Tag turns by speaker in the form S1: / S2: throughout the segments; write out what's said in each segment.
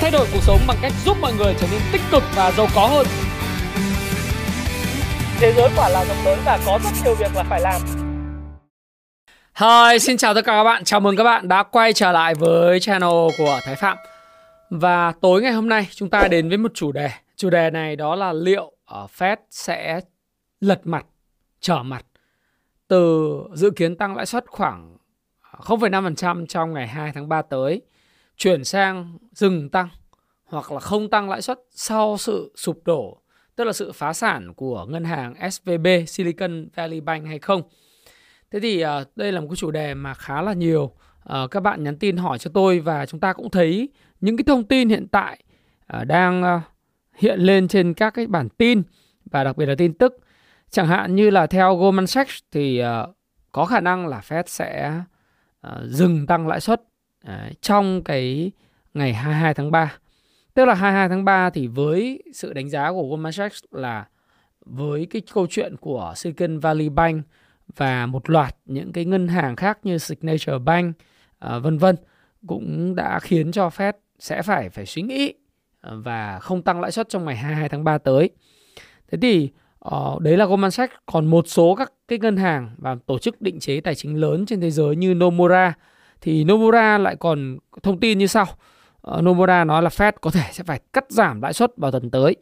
S1: thay đổi cuộc sống bằng cách giúp mọi người trở nên tích cực và giàu có hơn.
S2: Thế giới quả là rộng lớn và có rất nhiều việc là phải làm.
S1: Hi, xin chào tất cả các bạn. Chào mừng các bạn đã quay trở lại với channel của Thái Phạm. Và tối ngày hôm nay chúng ta đến với một chủ đề. Chủ đề này đó là liệu ở Fed sẽ lật mặt, trở mặt từ dự kiến tăng lãi suất khoảng 0,5% trong ngày 2 tháng 3 tới chuyển sang dừng tăng hoặc là không tăng lãi suất sau sự sụp đổ, tức là sự phá sản của ngân hàng SVB Silicon Valley Bank hay không. Thế thì uh, đây là một cái chủ đề mà khá là nhiều uh, các bạn nhắn tin hỏi cho tôi và chúng ta cũng thấy những cái thông tin hiện tại uh, đang uh, hiện lên trên các cái bản tin và đặc biệt là tin tức. Chẳng hạn như là theo Goldman Sachs thì uh, có khả năng là Fed sẽ uh, dừng tăng lãi suất Đấy, trong cái ngày 22 tháng 3. Tức là 22 tháng 3 thì với sự đánh giá của Goldman Sachs là với cái câu chuyện của Silicon Valley Bank và một loạt những cái ngân hàng khác như Signature Bank uh, vân vân cũng đã khiến cho Fed sẽ phải phải suy nghĩ uh, và không tăng lãi suất trong ngày 22 tháng 3 tới. Thế thì uh, đấy là Goldman Sachs còn một số các cái ngân hàng và tổ chức định chế tài chính lớn trên thế giới như Nomura thì Nomura lại còn thông tin như sau. Ờ, Nomura nói là Fed có thể sẽ phải cắt giảm lãi suất vào tuần tới.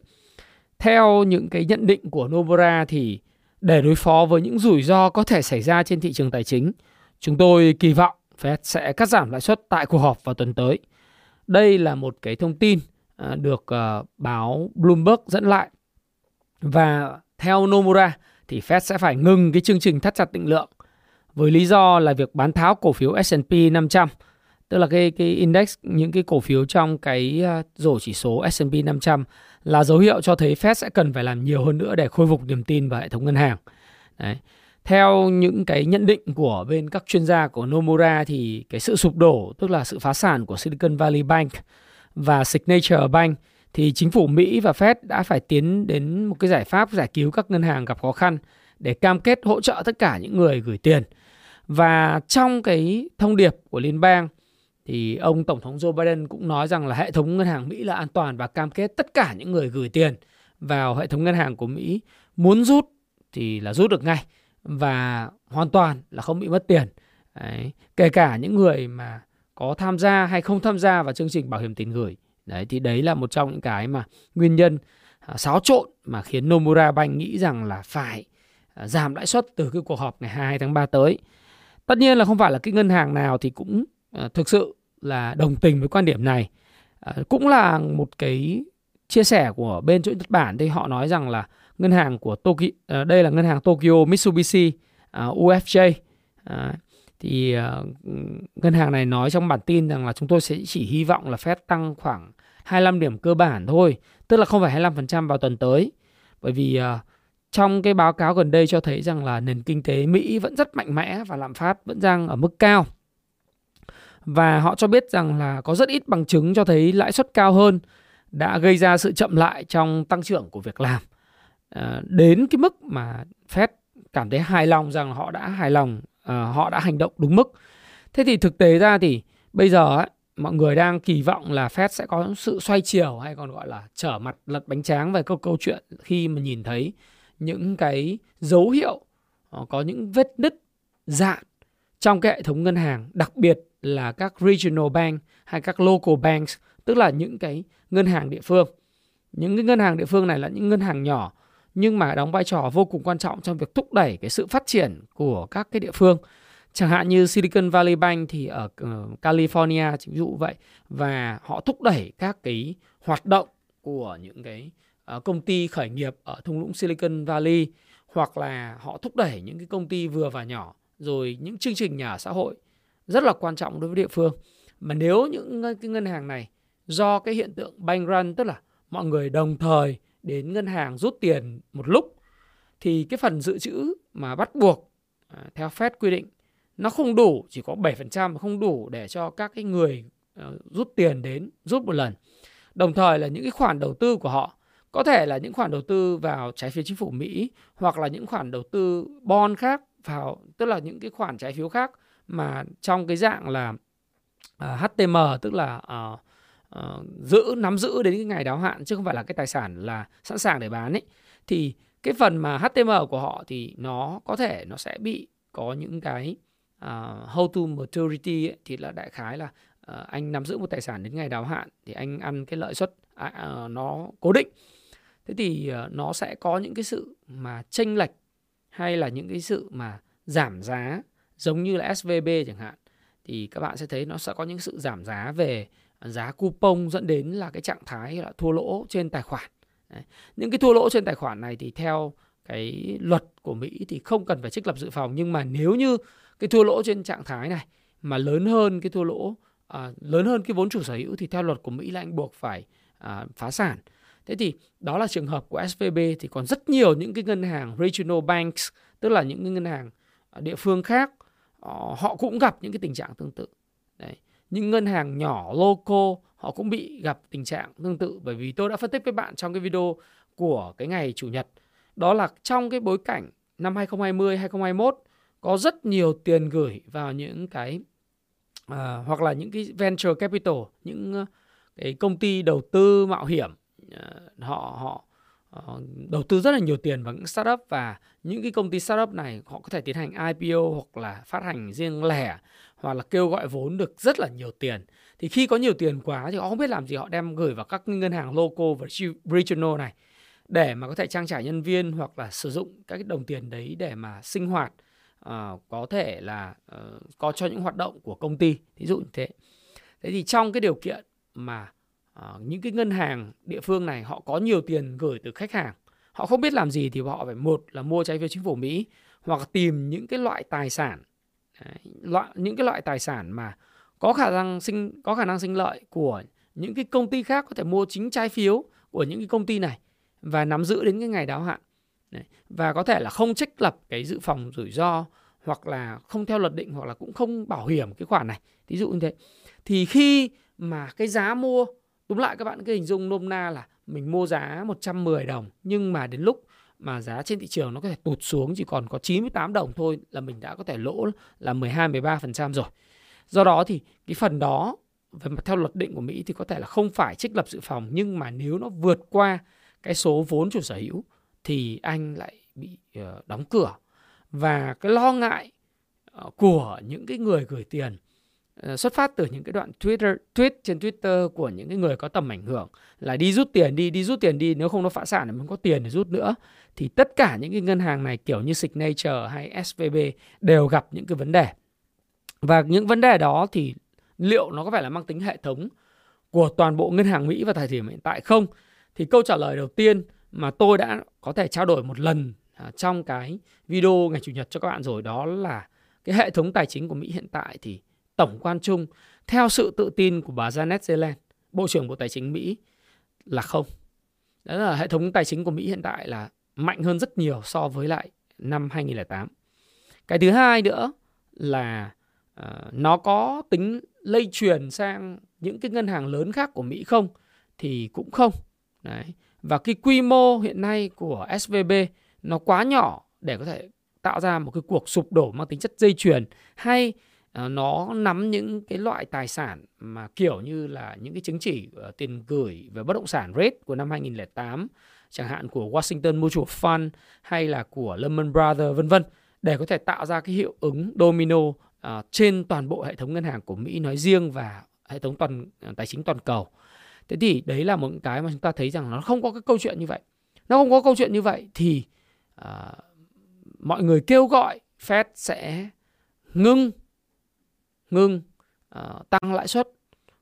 S1: Theo những cái nhận định của Nomura thì để đối phó với những rủi ro có thể xảy ra trên thị trường tài chính, chúng tôi kỳ vọng Fed sẽ cắt giảm lãi suất tại cuộc họp vào tuần tới. Đây là một cái thông tin ờ, được ờ, báo Bloomberg dẫn lại. Và theo Nomura thì Fed sẽ phải ngừng cái chương trình thắt chặt định lượng với lý do là việc bán tháo cổ phiếu S&P 500 tức là cái cái index, những cái cổ phiếu trong cái ờ, rổ chỉ số S&P 500 là dấu hiệu cho thấy Fed sẽ cần phải làm nhiều hơn nữa để khôi phục niềm tin vào hệ thống ngân hàng. Đấy. Theo những cái nhận định của bên các chuyên gia của Nomura thì cái sự sụp đổ, tức là sự phá sản của Silicon Valley Bank và Signature Bank thì chính phủ Mỹ và Fed đã phải tiến đến một cái giải pháp giải cứu các ngân hàng gặp khó khăn để cam kết hỗ trợ tất cả những người gửi tiền. Và trong cái thông điệp của liên bang thì ông tổng thống Joe Biden cũng nói rằng là hệ thống ngân hàng Mỹ là an toàn và cam kết tất cả những người gửi tiền vào hệ thống ngân hàng của Mỹ muốn rút thì là rút được ngay và hoàn toàn là không bị mất tiền. Đấy. Kể cả những người mà có tham gia hay không tham gia vào chương trình bảo hiểm tiền gửi. Đấy, thì đấy là một trong những cái mà nguyên nhân à, xáo trộn mà khiến Nomura Bank nghĩ rằng là phải À, giảm lãi suất từ cái cuộc họp ngày 22 tháng 3 tới. Tất nhiên là không phải là cái ngân hàng nào thì cũng à, thực sự là đồng tình với quan điểm này. À, cũng là một cái chia sẻ của bên chỗ Nhật Bản thì họ nói rằng là ngân hàng của Tokyo đây là ngân hàng Tokyo Mitsubishi UFJ thì ngân hàng này nói trong bản tin rằng là chúng tôi sẽ chỉ hy vọng là Fed tăng khoảng 25 điểm cơ bản thôi, tức là không phải 25% vào tuần tới. Bởi vì uh, trong cái báo cáo gần đây cho thấy rằng là nền kinh tế Mỹ vẫn rất mạnh mẽ và lạm phát vẫn đang ở mức cao. Và họ cho biết rằng là có rất ít bằng chứng cho thấy lãi suất cao hơn đã gây ra sự chậm lại trong tăng trưởng của việc làm. À, đến cái mức mà Fed cảm thấy hài lòng rằng họ đã hài lòng, à, họ đã hành động đúng mức. Thế thì thực tế ra thì bây giờ ấy, mọi người đang kỳ vọng là Fed sẽ có sự xoay chiều hay còn gọi là trở mặt lật bánh tráng về câu câu chuyện khi mà nhìn thấy những cái dấu hiệu ờ, có những vết nứt dạn trong cái hệ thống ngân hàng, đặc biệt là các regional bank hay các local banks, tức là những cái ngân hàng địa phương. Những cái ngân hàng địa phương này là những ngân hàng nhỏ nhưng mà đóng vai trò vô cùng quan trọng trong việc thúc đẩy cái sự phát triển của các cái địa phương. Chẳng hạn như Silicon Valley Bank thì ở ờ, California ví dụ vậy và họ thúc đẩy các cái hoạt động của những cái Ờ, công ty khởi nghiệp ở thung lũng Silicon Valley, hoặc là họ thúc đẩy những cái công ty vừa và nhỏ, rồi những chương trình nhà ở xã hội rất là quan trọng đối với địa phương mà nếu những cái ngân hàng này do cái hiện tượng bank run, tức là mọi người đồng thời đến ngân hàng rút tiền một lúc, thì cái phần dự trữ mà bắt buộc ờ, theo Fed quy định, nó không đủ, chỉ có 7% không đủ để cho các cái người ờ, rút tiền đến rút một lần. Đồng thời là những cái khoản đầu tư của họ có thể là những khoản đầu tư vào trái phiếu chính phủ Mỹ hoặc là những khoản đầu tư bond khác vào tức là những cái khoản trái phiếu khác mà trong cái dạng là à, uh, HTM tức là uh, uh, giữ nắm giữ đến cái ngày đáo hạn chứ không phải là cái tài sản là sẵn sàng để bán ấy thì cái phần mà HTM của họ thì nó có thể nó sẽ bị có những cái uh, hold to maturity ấy, thì là đại khái là uh, anh nắm giữ một tài sản đến ngày đáo hạn thì anh ăn cái lợi suất uh, nó cố định thế thì ờ, nó sẽ có những cái sự mà chênh lệch hay là những cái sự mà giảm giá giống như là SVB chẳng hạn thì các bạn sẽ thấy nó sẽ có những sự giảm giá về giá coupon dẫn đến là cái trạng thái là thua lỗ trên tài khoản. Đấy. Những cái thua lỗ trên tài khoản này thì theo cái luật của Mỹ thì không cần phải trích lập dự phòng nhưng mà nếu như cái thua lỗ trên trạng thái này mà lớn hơn cái thua lỗ à, lớn hơn cái vốn chủ sở hữu thì theo luật của Mỹ là anh buộc phải à, phá sản. Thế thì đó là trường hợp của SVB thì còn rất nhiều những cái ngân hàng regional banks tức là những cái ngân hàng địa phương khác ờ, họ cũng gặp những cái tình trạng tương tự. Đấy những ngân hàng nhỏ local họ cũng bị gặp tình trạng tương tự. Bởi vì tôi đã phân tích với bạn trong cái video của cái ngày chủ nhật. Đó là trong cái bối cảnh năm 2020 2021 có rất nhiều tiền gửi vào những cái uh, hoặc là những cái venture capital những uh, cái công ty đầu tư mạo hiểm. Ờ, họ họ ờ, đầu tư rất là nhiều tiền vào những startup và những cái công ty startup này họ có thể tiến hành IPO hoặc là phát hành riêng lẻ hoặc là kêu gọi vốn được rất là nhiều tiền. Thì khi có nhiều tiền quá thì họ không biết làm gì họ đem gửi vào các ngân hàng local và regional này để mà có thể trang trải nhân viên hoặc là sử dụng các cái đồng tiền đấy để mà sinh hoạt uh, có thể là uh, có cho những hoạt động của công ty ví dụ như thế thế thì trong cái điều kiện mà Ờ, những cái ngân hàng địa phương này họ có nhiều tiền gửi từ khách hàng. Họ không biết làm gì thì họ phải, một là mua trái phiếu chính phủ Mỹ, hoặc tìm những cái loại tài sản. Loại, những cái loại tài sản mà có khả năng sinh, có khả năng sinh lợi của những cái công ty khác có thể mua chính trái phiếu của những cái công ty này và nắm giữ đến cái ngày đáo hạn. Đấy. và có thể là không trích lập cái dự phòng rủi ro, hoặc là không theo luật định, hoặc là cũng không bảo hiểm cái khoản này. Ví dụ như thế. Thì khi mà cái giá mua Đúng lại các bạn cứ hình dung nôm na là mình mua giá 110 đồng nhưng mà đến lúc mà giá trên thị trường nó có thể tụt xuống chỉ còn có 98 đồng thôi là mình đã có thể lỗ là 12 13% rồi. Do đó thì cái phần đó về mặt theo luật định của Mỹ thì có thể là không phải trích lập dự phòng nhưng mà nếu nó vượt qua cái số vốn chủ sở hữu thì anh lại bị uh, đóng cửa. Và cái lo ngại uh, của những cái người gửi tiền Ờ, xuất phát từ những cái đoạn Twitter, tweet trên Twitter của những cái người có tầm ảnh hưởng là đi rút tiền đi đi rút tiền đi, nếu không nó phá sản thì mình có tiền để rút nữa. Thì tất cả những cái ngân hàng này kiểu như Signature hay SVB đều gặp những cái vấn đề. Và những vấn đề đó thì liệu nó có phải là mang tính hệ thống của toàn bộ ngân hàng Mỹ vào thời điểm hiện tại không? Thì câu trả lời đầu tiên mà tôi đã có thể trao đổi một lần à, trong cái video ngày chủ nhật cho các bạn rồi đó là cái hệ thống tài chính của Mỹ hiện tại thì tổng quan chung theo sự tự tin của bà Janet Yellen, Bộ trưởng Bộ Tài chính Mỹ là không. Đó là hệ thống tài chính của Mỹ hiện tại là mạnh hơn rất nhiều so với lại năm 2008. Cái thứ hai nữa là uh, nó có tính lây truyền sang những cái ngân hàng lớn khác của Mỹ không thì cũng không. Đấy. Và cái quy mô hiện nay của SVB nó quá nhỏ để có thể tạo ra một cái cuộc sụp đổ mang tính chất dây chuyền hay Ờ, nó nắm những cái loại tài sản mà kiểu như là những cái chứng chỉ uh, tiền gửi về bất động sản rate của năm 2008 chẳng hạn của Washington Mutual Fund hay là của Lehman Brothers vân vân để có thể tạo ra cái hiệu ứng domino uh, trên toàn bộ hệ thống ngân hàng của Mỹ nói riêng và hệ thống toàn tài chính toàn cầu. Thế thì đấy là một cái mà chúng ta thấy rằng nó không có cái câu chuyện như vậy. Nó không có câu chuyện như vậy thì uh, mọi người kêu gọi Fed sẽ ngưng ngưng uh, tăng lãi suất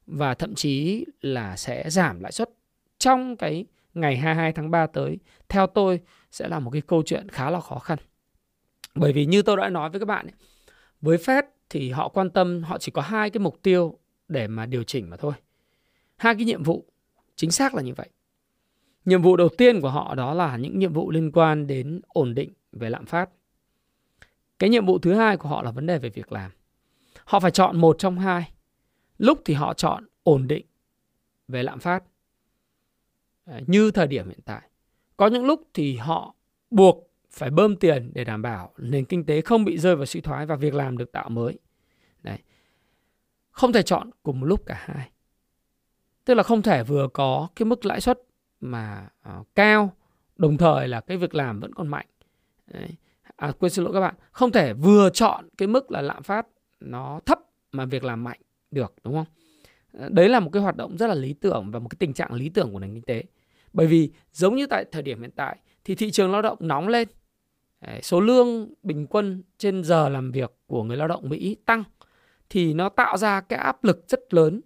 S1: và thậm chí là sẽ giảm lãi suất trong cái ngày 22 tháng 3 tới theo tôi sẽ là một cái câu chuyện khá là khó khăn. Bởi vì như tôi đã nói với các bạn ấy, với Fed thì họ quan tâm họ chỉ có hai cái mục tiêu để mà điều chỉnh mà thôi. Hai cái nhiệm vụ chính xác là như vậy. Nhiệm vụ đầu tiên của họ đó là những nhiệm vụ liên quan đến ổn định về lạm phát. Cái nhiệm vụ thứ hai của họ là vấn đề về việc làm. Họ phải chọn một trong hai. Lúc thì họ chọn ổn định về lạm phát ờ, như thời điểm hiện tại. Có những lúc thì họ buộc phải bơm tiền để đảm bảo nền kinh tế không bị rơi vào suy thoái và việc làm được tạo mới. Đấy. Không thể chọn cùng một lúc cả hai. tức là không thể vừa có cái mức lãi suất mà uh, cao đồng thời là cái việc làm vẫn còn mạnh Đấy. à quên xin lỗi các bạn không thể vừa chọn cái mức là lạm phát nó thấp mà việc làm mạnh được, đúng không ờ, đấy là một cái hoạt động rất là lý tưởng và một cái tình trạng lý tưởng của nền kinh tế bởi vì giống như tại thời điểm hiện tại thì thị trường lao động nóng lên số lương bình quân trên giờ làm việc của người lao động Mỹ tăng thì nó tạo ra cái áp lực rất lớn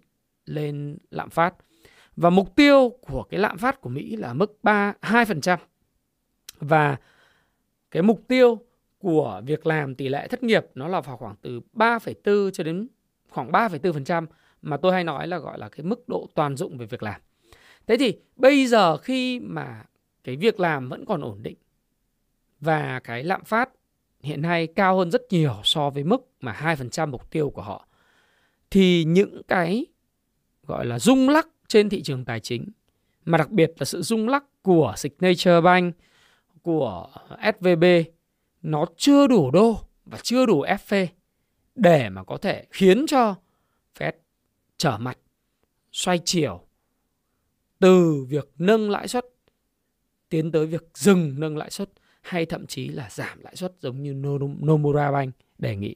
S1: lên lạm phát. Và mục tiêu của cái lạm phát của Mỹ là mức 3 2%. Và cái mục tiêu của việc làm tỷ lệ thất nghiệp nó là vào khoảng từ 3,4 cho đến khoảng 3,4% mà tôi hay nói là gọi là cái mức độ toàn dụng về việc làm. Thế thì bây giờ khi mà cái việc làm vẫn còn ổn định và cái lạm phát hiện nay cao hơn rất nhiều so với mức mà 2% mục tiêu của họ thì những cái gọi là rung lắc trên thị trường tài chính mà đặc biệt là sự rung lắc của Signature Bank của SVB nó chưa đủ đô và chưa đủ FV để mà có thể khiến cho Fed trở mặt xoay chiều từ việc nâng lãi suất tiến tới việc dừng nâng lãi suất hay thậm chí là giảm lãi suất giống như Nomura Bank đề nghị.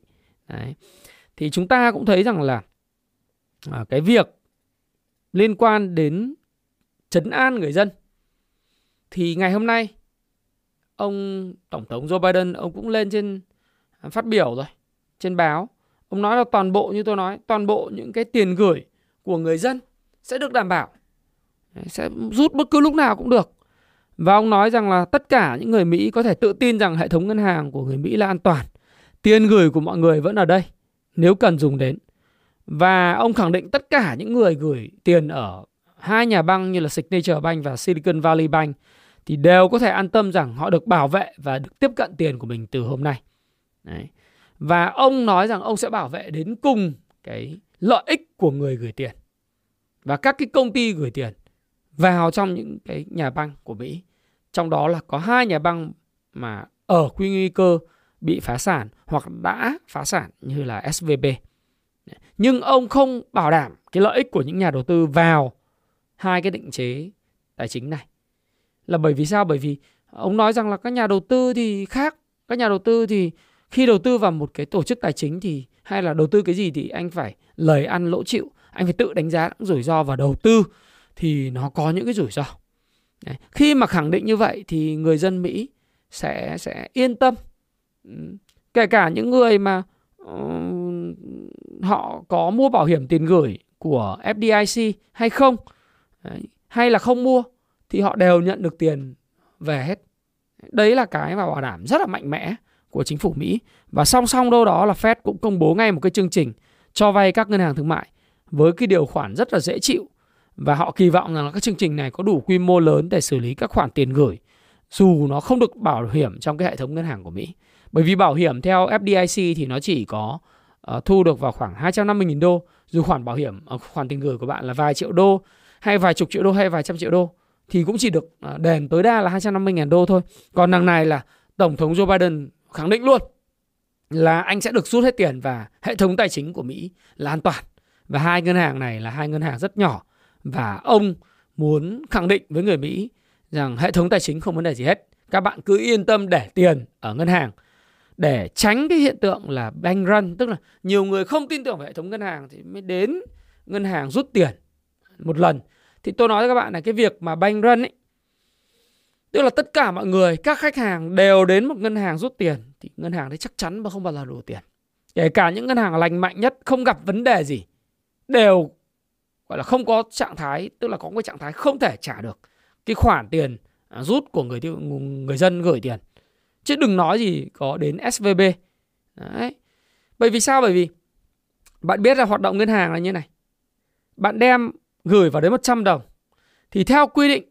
S1: Đấy. Thì chúng ta cũng thấy rằng là à, cái việc liên quan đến chấn an người dân thì ngày hôm nay ông tổng thống Joe Biden, ông cũng lên trên à, phát biểu rồi, trên báo ông nói là toàn bộ, như tôi nói, toàn bộ những cái tiền gửi của người dân sẽ được đảm bảo sẽ rút bất cứ lúc nào cũng được và ông nói rằng là tất cả những người Mỹ có thể tự tin rằng hệ thống ngân hàng của người Mỹ là an toàn. Tiền gửi của mọi người vẫn ở đây, nếu cần dùng đến. Và ông khẳng định tất cả những người gửi tiền ở hai nhà băng như là Signature Bank và Silicon Valley Bank thì đều có thể an tâm rằng họ được bảo vệ và được tiếp cận tiền của mình từ hôm nay. Đấy. Và ông nói rằng ông sẽ bảo vệ đến cùng cái lợi ích của người gửi tiền và các cái công ty gửi tiền vào trong những cái nhà băng của Mỹ. Trong đó là có hai nhà băng mà ở quy nguy cơ bị phá sản hoặc đã phá sản như là SVB. Nhưng ông không bảo đảm cái lợi ích của những nhà đầu tư vào hai cái định chế tài chính này. Là bởi vì sao? Bởi vì ông nói rằng là các nhà đầu tư thì khác. Các nhà đầu tư thì khi đầu tư vào một cái tổ chức tài chính thì hay là đầu tư cái gì thì anh phải lời ăn lỗ chịu. Anh phải tự đánh giá rủi ro và đầu tư thì nó có những cái rủi ro. Đấy. Khi mà khẳng định như vậy thì người dân Mỹ sẽ sẽ yên tâm. Kể cả những người mà uh, họ có mua bảo hiểm tiền gửi của FDIC hay không Đấy. hay là không mua thì họ đều nhận được tiền về hết. Đấy là cái mà bảo đảm rất là mạnh mẽ của chính phủ Mỹ và song song đâu đó là Fed cũng công bố ngay một cái chương trình cho vay các ngân hàng thương mại với cái điều khoản rất là dễ chịu và họ kỳ vọng rằng là các chương trình này có đủ quy mô lớn để xử lý các khoản tiền gửi dù nó không được bảo hiểm trong cái hệ thống ngân hàng của Mỹ. Bởi vì bảo hiểm theo FDIC thì nó chỉ có uh, thu được vào khoảng 250.000 đô dù khoản bảo hiểm uh, khoản tiền gửi của bạn là vài triệu đô hay vài chục triệu đô hay vài trăm triệu đô thì cũng chỉ được à, đền tối đa là 250.000 đô thôi. Còn đằng này là Tổng thống Joe Biden khẳng định luôn là anh sẽ được rút hết tiền và hệ thống tài chính của Mỹ là an toàn. Và hai ngân hàng này là hai ngân hàng rất nhỏ và ông muốn khẳng định với người Mỹ rằng hệ thống tài chính không vấn đề gì hết. Các bạn cứ yên tâm để tiền ở ngân hàng để tránh cái hiện tượng là bank run, tức là nhiều người không tin tưởng về hệ thống ngân hàng thì mới đến ngân hàng rút tiền một lần. Thì tôi nói với các bạn là cái việc mà bank run ấy tức là tất cả mọi người, các khách hàng đều đến một ngân hàng rút tiền thì ngân hàng đấy chắc chắn mà không bao giờ đủ tiền. Kể cả những ngân hàng lành mạnh nhất không gặp vấn đề gì đều gọi là không có trạng thái tức là có cái trạng thái không thể trả được cái khoản tiền à, rút của người tiêu người dân gửi tiền. Chứ đừng nói gì có đến SVB đấy. Bởi vì sao? Bởi vì bạn biết là hoạt động ngân hàng là như này. Bạn đem gửi vào đến 100 đồng thì theo quy định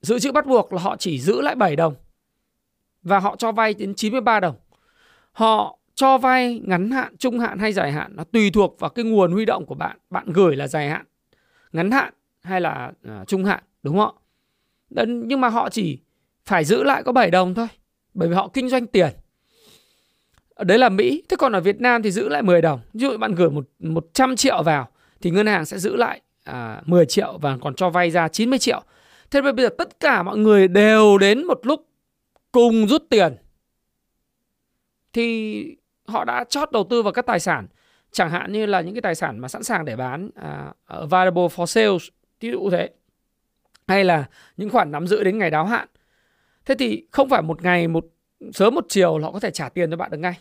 S1: dự trữ bắt buộc là họ chỉ giữ lại 7 đồng và họ cho vay đến 93 đồng họ cho vay ngắn hạn, trung hạn hay dài hạn nó tùy thuộc vào cái nguồn huy động của bạn. Bạn gửi là dài hạn ngắn hạn hay là uh, trung hạn đúng không ạ? Nhưng mà họ chỉ phải giữ lại có 7 đồng thôi bởi vì họ kinh doanh tiền. Đấy là Mỹ. Thế còn ở Việt Nam thì giữ lại 10 đồng. Ví dụ bạn gửi một 100 triệu vào thì ngân hàng sẽ giữ lại à, 10 triệu và còn cho vay ra 90 triệu. Thế bây giờ tất cả mọi người đều đến một lúc cùng rút tiền. Thì họ đã chót đầu tư vào các tài sản. Chẳng hạn như là những cái tài sản mà sẵn sàng để bán à, available for sales ví dụ thế. Hay là những khoản nắm giữ đến ngày đáo hạn. Thế thì không phải một ngày một sớm một chiều họ có thể trả tiền cho bạn được ngay.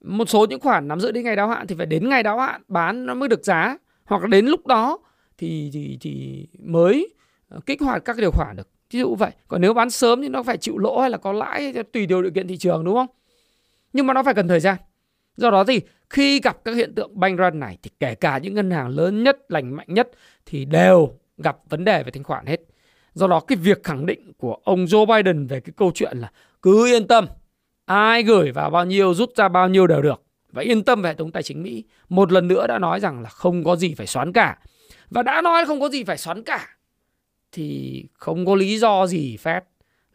S1: Một số những khoản nắm giữ đến ngày đáo hạn thì phải đến ngày đáo hạn bán nó mới được giá. Hoặc là đến lúc đó thì thì thì mới ờ, kích hoạt các điều khoản được. Ví dụ vậy. Còn nếu bán sớm thì nó phải chịu lỗ hay là có lãi tùy điều điều kiện thị trường, đúng không? Nhưng mà nó phải cần thời gian. Do đó thì khi gặp các hiện tượng bank run này thì kể cả những ngân hàng lớn nhất, lành mạnh nhất thì đều gặp vấn đề về thanh khoản hết. Do đó cái việc khẳng định của ông Joe Biden về cái câu chuyện là cứ yên tâm, ai gửi vào bao nhiêu, rút ra bao nhiêu đều được. Và yên tâm về hệ thống tài chính Mỹ. Một lần nữa đã nói rằng là không có gì phải xoán cả và đã nói không có gì phải xoắn cả thì không có lý do gì Fed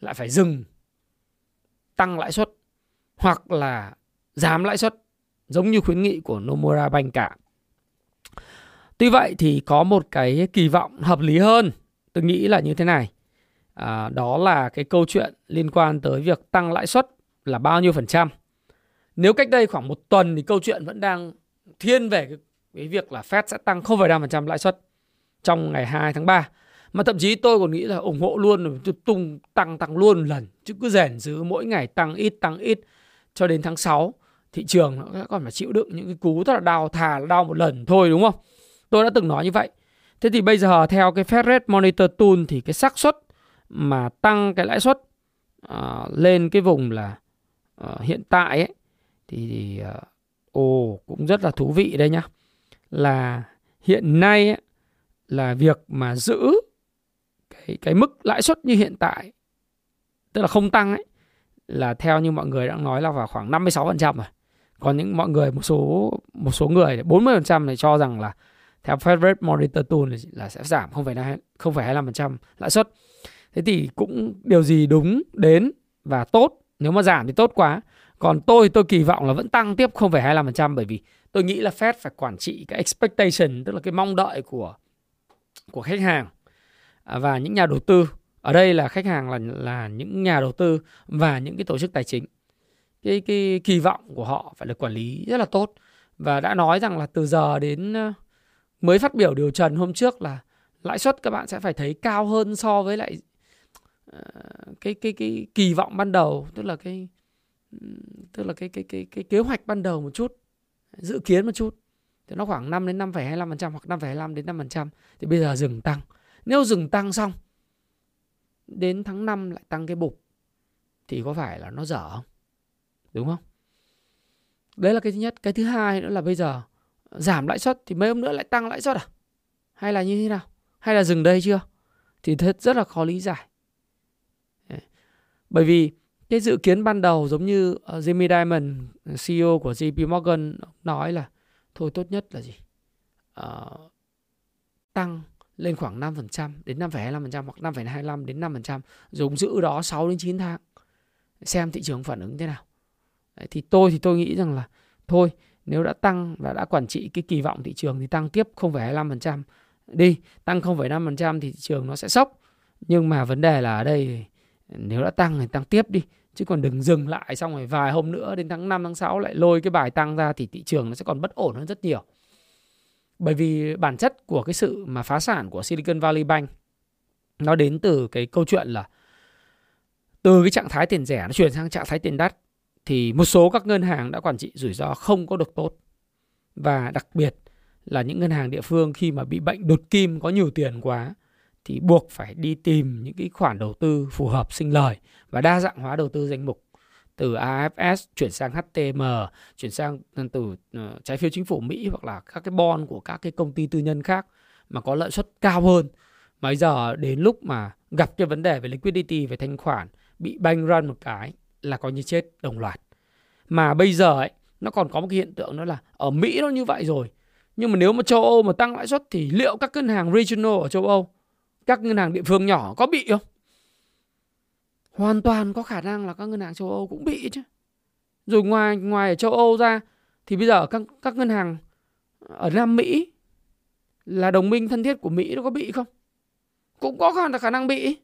S1: lại phải dừng tăng lãi suất hoặc là giảm lãi suất giống như khuyến nghị của Nomura Bank cả. Tuy vậy thì có một cái kỳ vọng hợp lý hơn, tôi nghĩ là như thế này. À, đó là cái câu chuyện liên quan tới việc tăng lãi suất là bao nhiêu phần trăm. Nếu cách đây khoảng một tuần thì câu chuyện vẫn đang thiên về cái, cái việc là Fed sẽ tăng 0,5% lãi suất trong ngày 2 tháng 3. Mà thậm chí tôi còn nghĩ là ủng hộ luôn, tung tăng tăng luôn lần. Chứ cứ rèn giữ mỗi ngày tăng ít tăng ít cho đến tháng 6 thị trường nó còn phải chịu đựng những cái cú rất là đau thà là đau một lần thôi đúng không? Tôi đã từng nói như vậy. Thế thì bây giờ theo cái Fed Rate Monitor Tool thì cái xác suất mà tăng cái lãi suất uh, lên cái vùng là uh, hiện tại ấy thì, thì uh, ồ cũng rất là thú vị đây nhá. Là hiện nay là việc mà giữ cái cái mức lãi suất như hiện tại tức là không tăng ấy là theo như mọi người đã nói là vào khoảng 56% rồi. Còn những mọi người một số một số người 40% này cho rằng là theo Fed Rate Monitor Tool là sẽ giảm 0,25% lãi suất. Thế thì cũng điều gì đúng đến và tốt, nếu mà giảm thì tốt quá. Còn tôi tôi kỳ vọng là vẫn tăng tiếp 0,25% bởi vì tôi nghĩ là Fed phải quản trị cái expectation, tức là cái mong đợi của của khách hàng à, và những nhà đầu tư. Ở đây là khách hàng là là những nhà đầu tư và những cái tổ chức tài chính. Cái cái kỳ vọng của họ phải được quản lý rất là tốt. Và đã nói rằng là từ giờ đến ờ, mới phát biểu điều trần hôm trước là lãi suất các bạn sẽ phải thấy cao hơn so với lại ờ, cái cái cái kỳ vọng ban đầu, tức là cái tức là cái cái cái cái kế hoạch ban đầu một chút dự kiến một chút thì nó khoảng 5 đến 5,25% hoặc 5,25 đến 5% thì bây giờ dừng tăng. Nếu dừng tăng xong đến tháng 5 lại tăng cái bục thì có phải là nó dở không? Đúng không? Đấy là cái thứ nhất. Cái thứ hai nữa là bây giờ giảm lãi suất thì mấy hôm nữa lại tăng lãi suất à? Hay là như thế nào? Hay là dừng đây chưa? Thì thật rất là khó lý giải. Bởi vì cái dự kiến ban đầu giống như ờ, Jimmy Diamond, CEO của JP Morgan nói là thôi tốt nhất là gì? Uh, tăng lên khoảng 5% đến 5,25% hoặc 5,25 đến 5% dùng giữ đó 6 đến 9 tháng xem thị trường phản ứng thế nào. Đấy, thì tôi thì tôi nghĩ rằng là thôi nếu đã tăng và đã quản trị cái kỳ vọng thị trường thì tăng tiếp 0,25% đi, tăng 0,5% thì thị trường nó sẽ sốc. Nhưng mà vấn đề là ở đây nếu đã tăng thì tăng tiếp đi chứ còn đừng dừng lại xong rồi vài hôm nữa, đến tháng 5 tháng 6 lại lôi cái bài tăng ra thì thị trường nó sẽ còn bất ổn hơn rất nhiều. Bởi vì bản chất của cái sự mà phá sản của Silicon Valley Bank, nó đến từ cái câu chuyện là từ cái trạng thái tiền rẻ nó chuyển sang trạng thái tiền đắt, thì một số các ngân hàng đã quản trị rủi ro không có được tốt. Và đặc biệt là những ngân hàng địa phương khi mà bị bệnh đột kim, có nhiều tiền quá thì buộc phải đi tìm những cái khoản đầu tư phù hợp sinh lời và đa dạng hóa đầu tư danh mục từ AFS chuyển sang HTM, chuyển sang ờ, từ ờ, trái phiếu chính phủ Mỹ hoặc là các cái bond của các cái công ty tư nhân khác mà có lợi suất cao hơn. Mà bây giờ đến lúc mà gặp cái vấn đề về liquidity, về thanh khoản, bị banh run một cái là coi như chết đồng loạt. Mà bây giờ ấy, nó còn có một cái hiện tượng đó là ở Mỹ nó như vậy rồi. Nhưng mà nếu mà châu Âu mà tăng lãi suất thì liệu các ngân hàng regional ở châu Âu, các ngân hàng địa phương nhỏ có bị không? hoàn toàn có khả năng là các ngân hàng châu Âu cũng bị chứ. Rồi ngoài ngoài ở châu Âu ra, thì bây giờ các các ngân hàng ở Nam Mỹ là đồng minh thân thiết của Mỹ nó có bị không? Cũng có khả năng bị.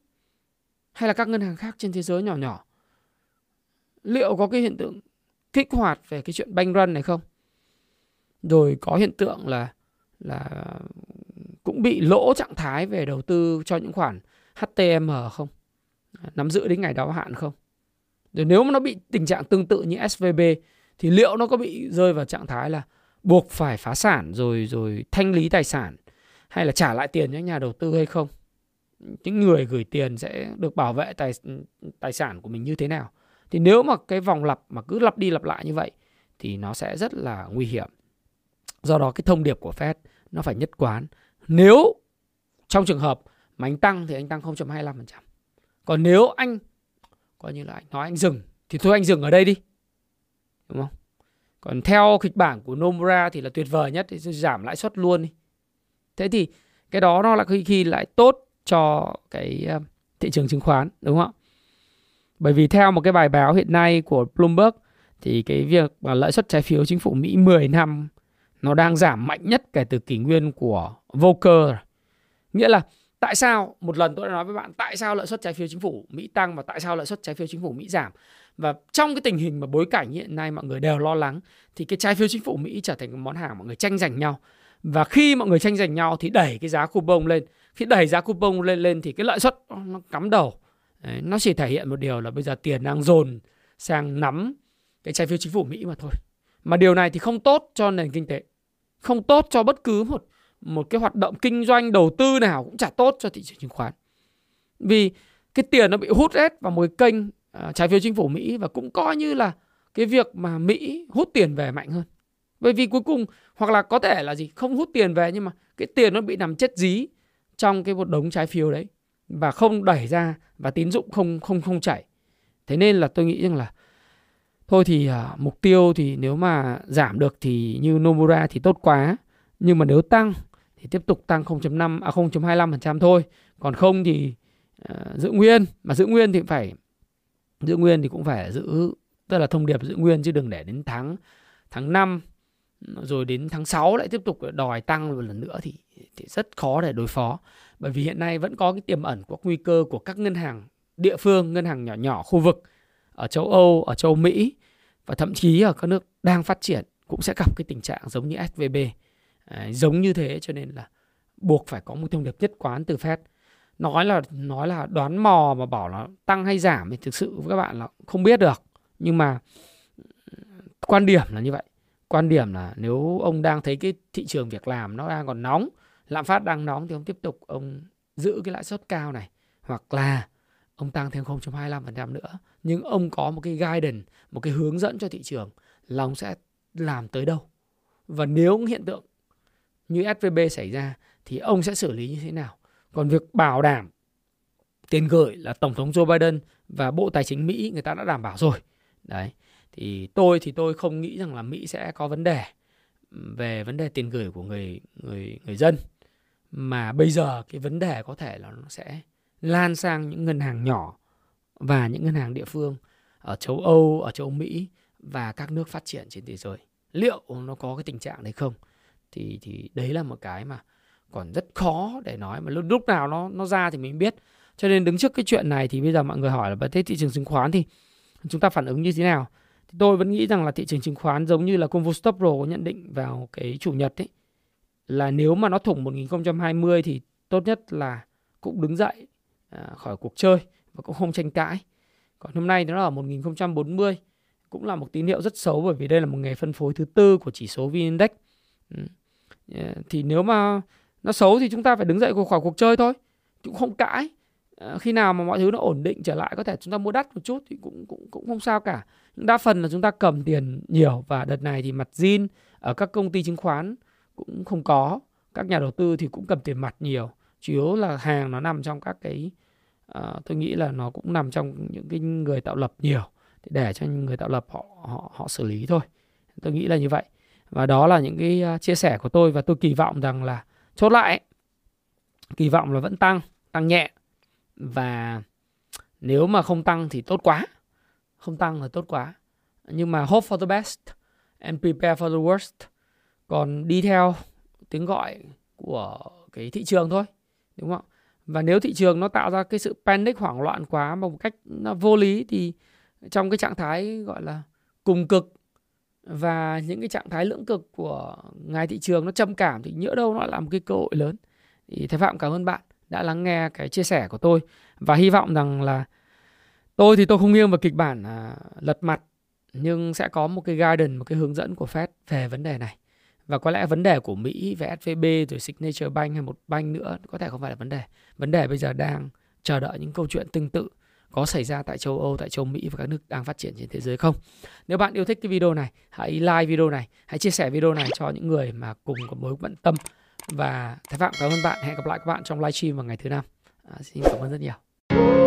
S1: Hay là các ngân hàng khác trên thế giới nhỏ nhỏ. Liệu có cái hiện tượng kích hoạt về cái chuyện bank run này không? Rồi có hiện tượng là là cũng bị lỗ trạng thái về đầu tư cho những khoản HTM không? Nắm giữ đến ngày đáo hạn không? Rồi nếu mà nó bị tình trạng tương tự như SVB thì liệu nó có bị rơi vào trạng thái là buộc phải phá sản rồi rồi thanh lý tài sản, hay là trả lại tiền cho nhà đầu tư hay không? Những người gửi tiền sẽ được bảo vệ tài tài sản của mình như thế nào? Thì nếu mà cái vòng lặp mà cứ lặp đi lặp lại như vậy, thì nó sẽ rất là nguy hiểm. Do đó cái thông điệp của Fed nó phải nhất quán. Nếu trong trường hợp mà anh tăng thì anh tăng 0.25%. Còn nếu anh, coi như là anh nói anh dừng thì thôi anh dừng ở đây đi. Đúng không? Còn theo kịch bản của Nomura thì là tuyệt vời nhất, thì giảm lãi suất luôn đi. Thế thì cái đó nó là khi khi lại tốt cho cái ờ, thị trường chứng khoán, đúng không ạ? Bởi vì theo một cái bài báo hiện nay của Bloomberg thì cái việc mà lãi suất trái phiếu chính phủ Mỹ 10 năm nó đang giảm mạnh nhất kể từ kỷ nguyên của Volcker. Nghĩa là tại sao một lần tôi đã nói với bạn tại sao lãi suất trái phiếu chính phủ Mỹ tăng và tại sao lãi suất trái phiếu chính phủ Mỹ giảm. Và trong cái tình hình mà bối cảnh hiện nay mọi người đều lo lắng thì cái trái phiếu chính phủ Mỹ trở thành một món hàng mọi người tranh giành nhau. Và khi mọi người tranh giành nhau thì đẩy cái giá coupon lên. Khi đẩy giá coupon lên lên thì cái lợi suất nó cắm đầu. Đấy, nó chỉ thể hiện một điều là bây giờ tiền đang dồn sang nắm cái trái phiếu chính phủ Mỹ mà thôi. Mà điều này thì không tốt cho nền kinh tế. Không tốt cho bất cứ một một cái hoạt động kinh doanh đầu tư nào cũng chả tốt cho thị trường chứng khoán. Vì cái tiền nó bị hút hết vào một cái kênh uh, trái phiếu chính phủ Mỹ và cũng coi như là cái việc mà Mỹ hút tiền về mạnh hơn. Bởi vì cuối cùng hoặc là có thể là gì không hút tiền về nhưng mà cái tiền nó bị nằm chết dí trong cái một đống trái phiếu đấy và không đẩy ra và tín dụng không không không chảy. Thế nên là tôi nghĩ rằng là thôi thì uh, mục tiêu thì nếu mà giảm được thì như Nomura thì tốt quá. Nhưng mà nếu tăng thì tiếp tục tăng 0.5 à 0.25% thôi. Còn không thì uh, giữ nguyên, mà giữ nguyên thì phải giữ nguyên thì cũng phải giữ tức là thông điệp giữ nguyên chứ đừng để đến tháng tháng 5 rồi đến tháng 6 lại tiếp tục đòi tăng một lần nữa thì, thì rất khó để đối phó. Bởi vì hiện nay vẫn có cái tiềm ẩn của nguy cơ của các ngân hàng địa phương, ngân hàng nhỏ nhỏ khu vực ở châu Âu, ở châu Mỹ và thậm chí ở các nước đang phát triển cũng sẽ gặp cái tình trạng giống như SVB. À, giống như thế cho nên là buộc phải có một thông điệp nhất quán từ Fed. Nói là nói là đoán mò mà bảo là tăng hay giảm thì thực sự các bạn là không biết được. Nhưng mà ừ, quan điểm là như vậy. Quan điểm là nếu ông đang thấy cái thị trường việc làm nó đang còn nóng, lạm phát đang nóng thì ông tiếp tục ông giữ cái lãi suất cao này hoặc là ông tăng thêm 0.25% nữa nhưng ông có một cái guidance, một cái hướng dẫn cho thị trường là ông sẽ làm tới đâu. Và nếu hiện tượng như SVB xảy ra thì ông sẽ xử lý như thế nào? Còn việc bảo đảm tiền gửi là Tổng thống Joe Biden và Bộ Tài chính Mỹ người ta đã đảm bảo rồi. Đấy. Thì tôi thì tôi không nghĩ rằng là Mỹ sẽ có vấn đề về vấn đề tiền gửi của người người người dân mà bây giờ cái vấn đề có thể là nó sẽ lan sang những ngân hàng nhỏ và những ngân hàng địa phương ở châu Âu, ở châu Mỹ và các nước phát triển trên thế giới. Liệu nó có cái tình trạng đấy không? Thì thì đấy là một cái mà còn rất khó để nói mà lúc, lúc nào nó nó ra thì mình biết. Cho nên đứng trước cái chuyện này thì bây giờ mọi người hỏi là thế thị trường chứng khoán thì chúng ta phản ứng như thế nào? Thì tôi vẫn nghĩ rằng là thị trường chứng khoán giống như là Convo Stop Pro có nhận định vào cái chủ nhật ấy là nếu mà nó thủng 1020 thì tốt nhất là cũng đứng dậy À, khỏi cuộc chơi và cũng không tranh cãi. Còn hôm nay nó ở 1040 cũng là một tín hiệu rất xấu bởi vì đây là một ngày phân phối thứ tư của chỉ số VN Index. Ừ. Ờ, thì nếu mà nó xấu thì chúng ta phải đứng dậy khỏi cuộc chơi thôi. Cũng không cãi. Ờ, khi nào mà mọi thứ nó ổn định trở lại, có thể chúng ta mua đắt một chút thì cũng cũng cũng không sao cả. Đa phần là chúng ta cầm tiền nhiều và đợt này thì mặt zin ở các công ty chứng khoán cũng không có. Các nhà đầu tư thì cũng cầm tiền mặt nhiều chủ yếu là hàng nó nằm trong các cái uh, tôi nghĩ là nó cũng nằm trong những cái người tạo lập nhiều để cho người tạo lập họ họ họ xử lý thôi. Tôi nghĩ là như vậy. Và đó là những cái ờ, chia sẻ của tôi và tôi kỳ vọng rằng là chốt lại kỳ vọng là vẫn tăng tăng nhẹ. Và nếu mà không tăng thì tốt quá. Không tăng là tốt quá. Nhưng mà hope for the best and prepare for the worst. Còn đi theo tiếng gọi của cái thị trường thôi đúng không? Và nếu thị trường nó tạo ra cái sự panic hoảng loạn quá một cách nó vô lý thì trong cái trạng thái gọi là cùng cực và những cái trạng thái lưỡng cực của ngài thị trường nó trầm cảm thì nhỡ đâu nó là một cái cơ hội lớn. Thì thái phạm cảm ơn bạn đã lắng nghe cái chia sẻ của tôi và hy vọng rằng là tôi thì tôi không nghiêng vào kịch bản à, lật mặt nhưng sẽ có một cái guidance một cái hướng dẫn của Fed về vấn đề này và có lẽ vấn đề của Mỹ về SVB rồi Signature Bank hay một bank nữa có thể không phải là vấn đề vấn đề bây giờ đang chờ đợi những câu chuyện tương tự có xảy ra tại châu Âu, tại châu Mỹ và các nước đang phát triển trên thế giới không. Nếu bạn yêu thích cái video này, hãy like video này, hãy chia sẻ video này cho những người mà cùng có mối bận tâm. Và Thái Phạm cảm ơn bạn. Hẹn gặp lại các bạn trong livestream vào ngày thứ năm. À, xin cảm ơn rất nhiều.